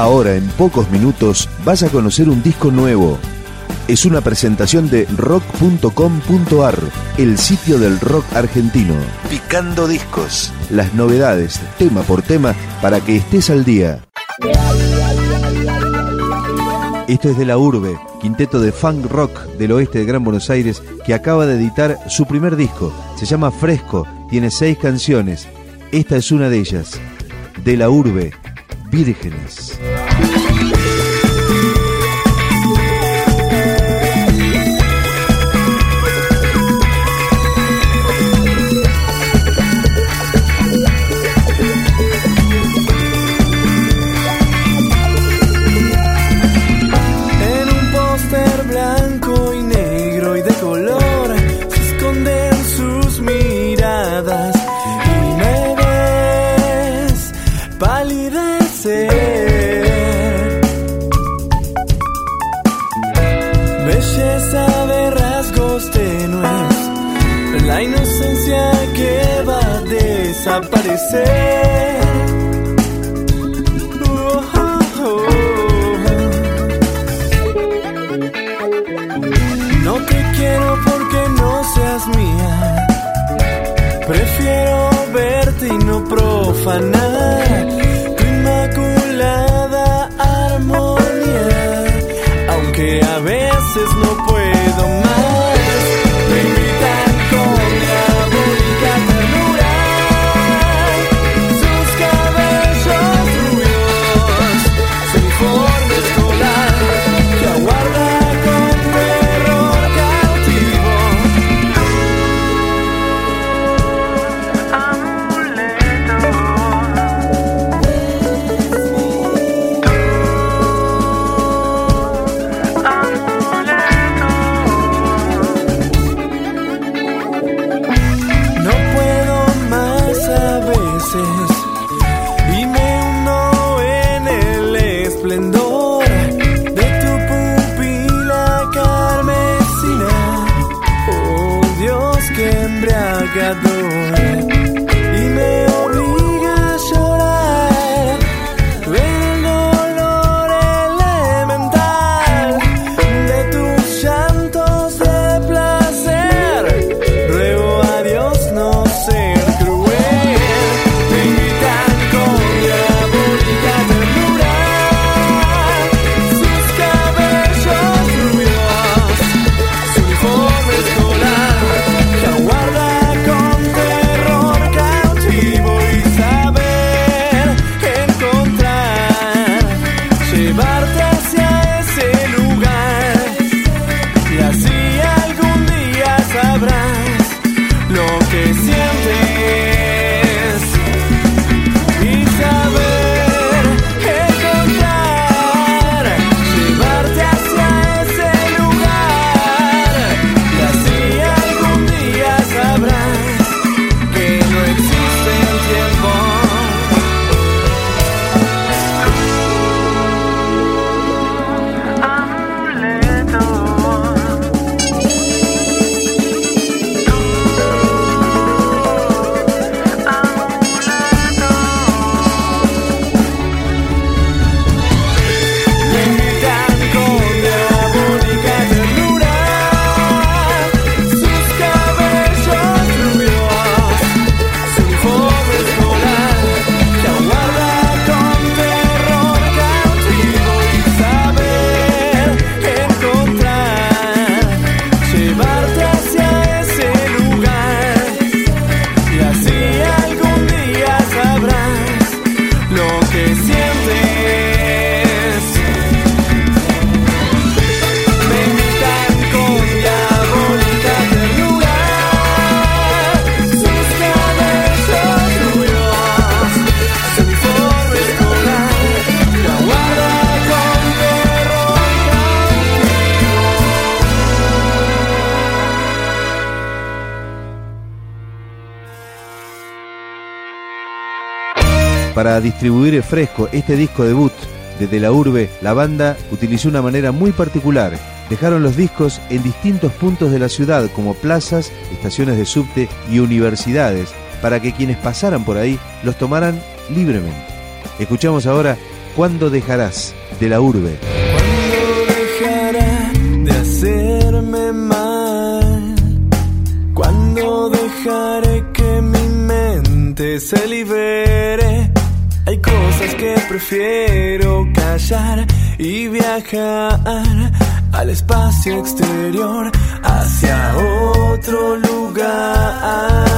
Ahora, en pocos minutos, vas a conocer un disco nuevo. Es una presentación de rock.com.ar, el sitio del rock argentino. Picando discos. Las novedades, tema por tema, para que estés al día. Esto es de la Urbe, quinteto de funk rock del oeste de Gran Buenos Aires, que acaba de editar su primer disco. Se llama Fresco, tiene seis canciones. Esta es una de ellas. De la Urbe, Vírgenes. No te quiero porque no seas mía. Prefiero verte y no profanar Para distribuir fresco este disco debut desde la urbe, la banda utilizó una manera muy particular. Dejaron los discos en distintos puntos de la ciudad, como plazas, estaciones de subte y universidades, para que quienes pasaran por ahí los tomaran libremente. Escuchamos ahora ¿Cuándo dejarás de la urbe? ¿Cuándo dejará de hacerme mal? ¿Cuándo dejaré que mi mente se libere? cosas que prefiero callar y viajar al espacio exterior hacia otro lugar.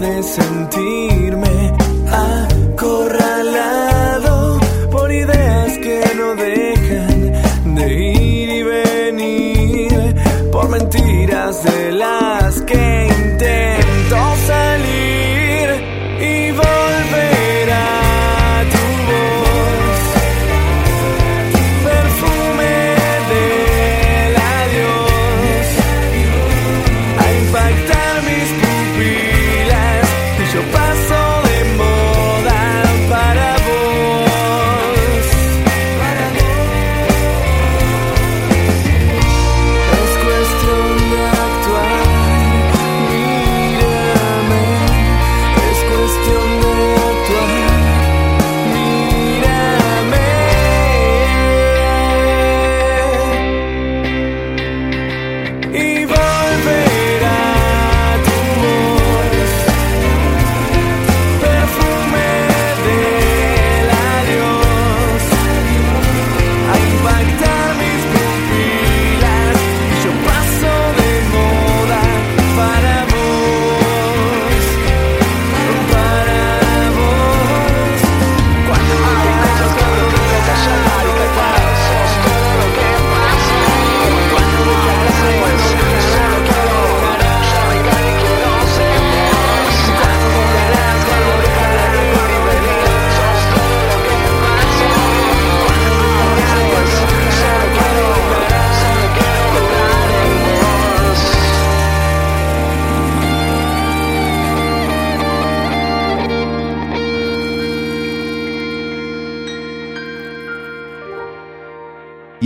de sentirme acorralado por ideas que no dejan de ir y venir, por mentiras de la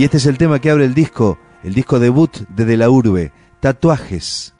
Este es el tema que abre el disco, el disco debut de De la Urbe, Tatuajes.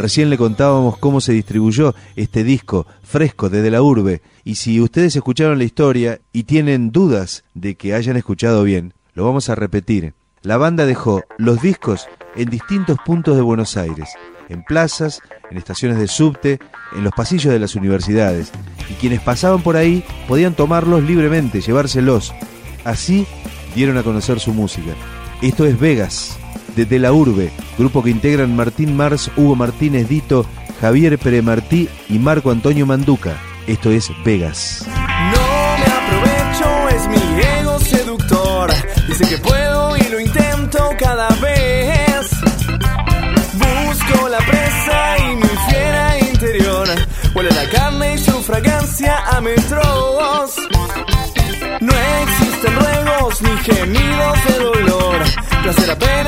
Recién le contábamos cómo se distribuyó este disco fresco desde la urbe y si ustedes escucharon la historia y tienen dudas de que hayan escuchado bien, lo vamos a repetir. La banda dejó los discos en distintos puntos de Buenos Aires, en plazas, en estaciones de subte, en los pasillos de las universidades, y quienes pasaban por ahí podían tomarlos libremente, llevárselos. Así dieron a conocer su música. Esto es Vegas, de la Urbe, grupo que integran Martín Mars, Hugo Martínez Dito, Javier Peremartí y Marco Antonio Manduca. Esto es Vegas. No me aprovecho, es mi ego seductor. Dice que puedo y lo intento cada vez. Busco la presa y mi fiera interior. Huele la carne y su fragancia a metros. No existen ruegos ni gemidos de dolor. Placer apenas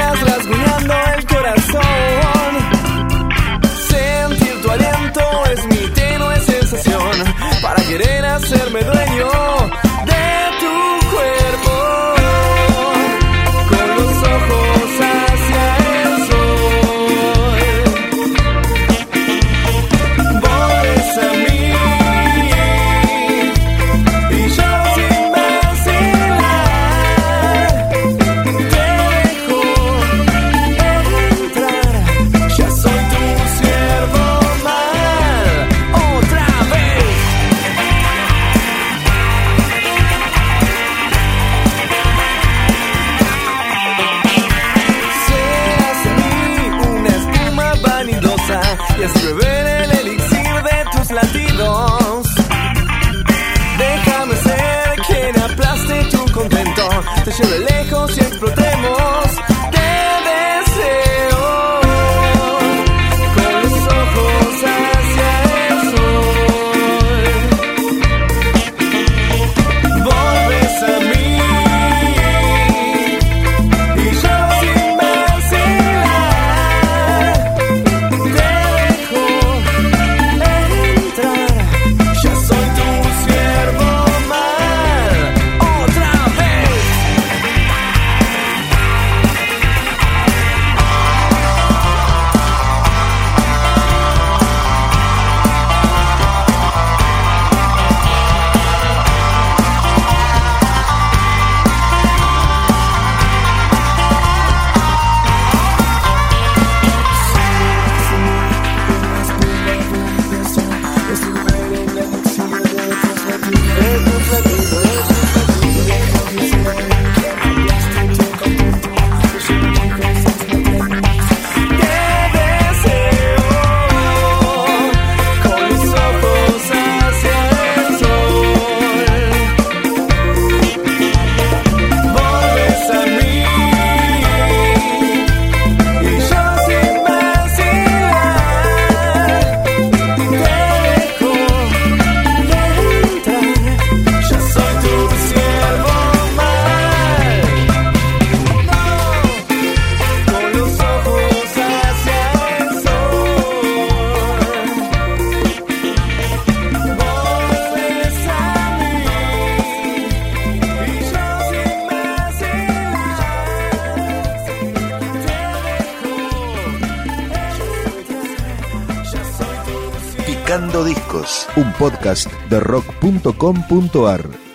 un podcast de rock.com.ar.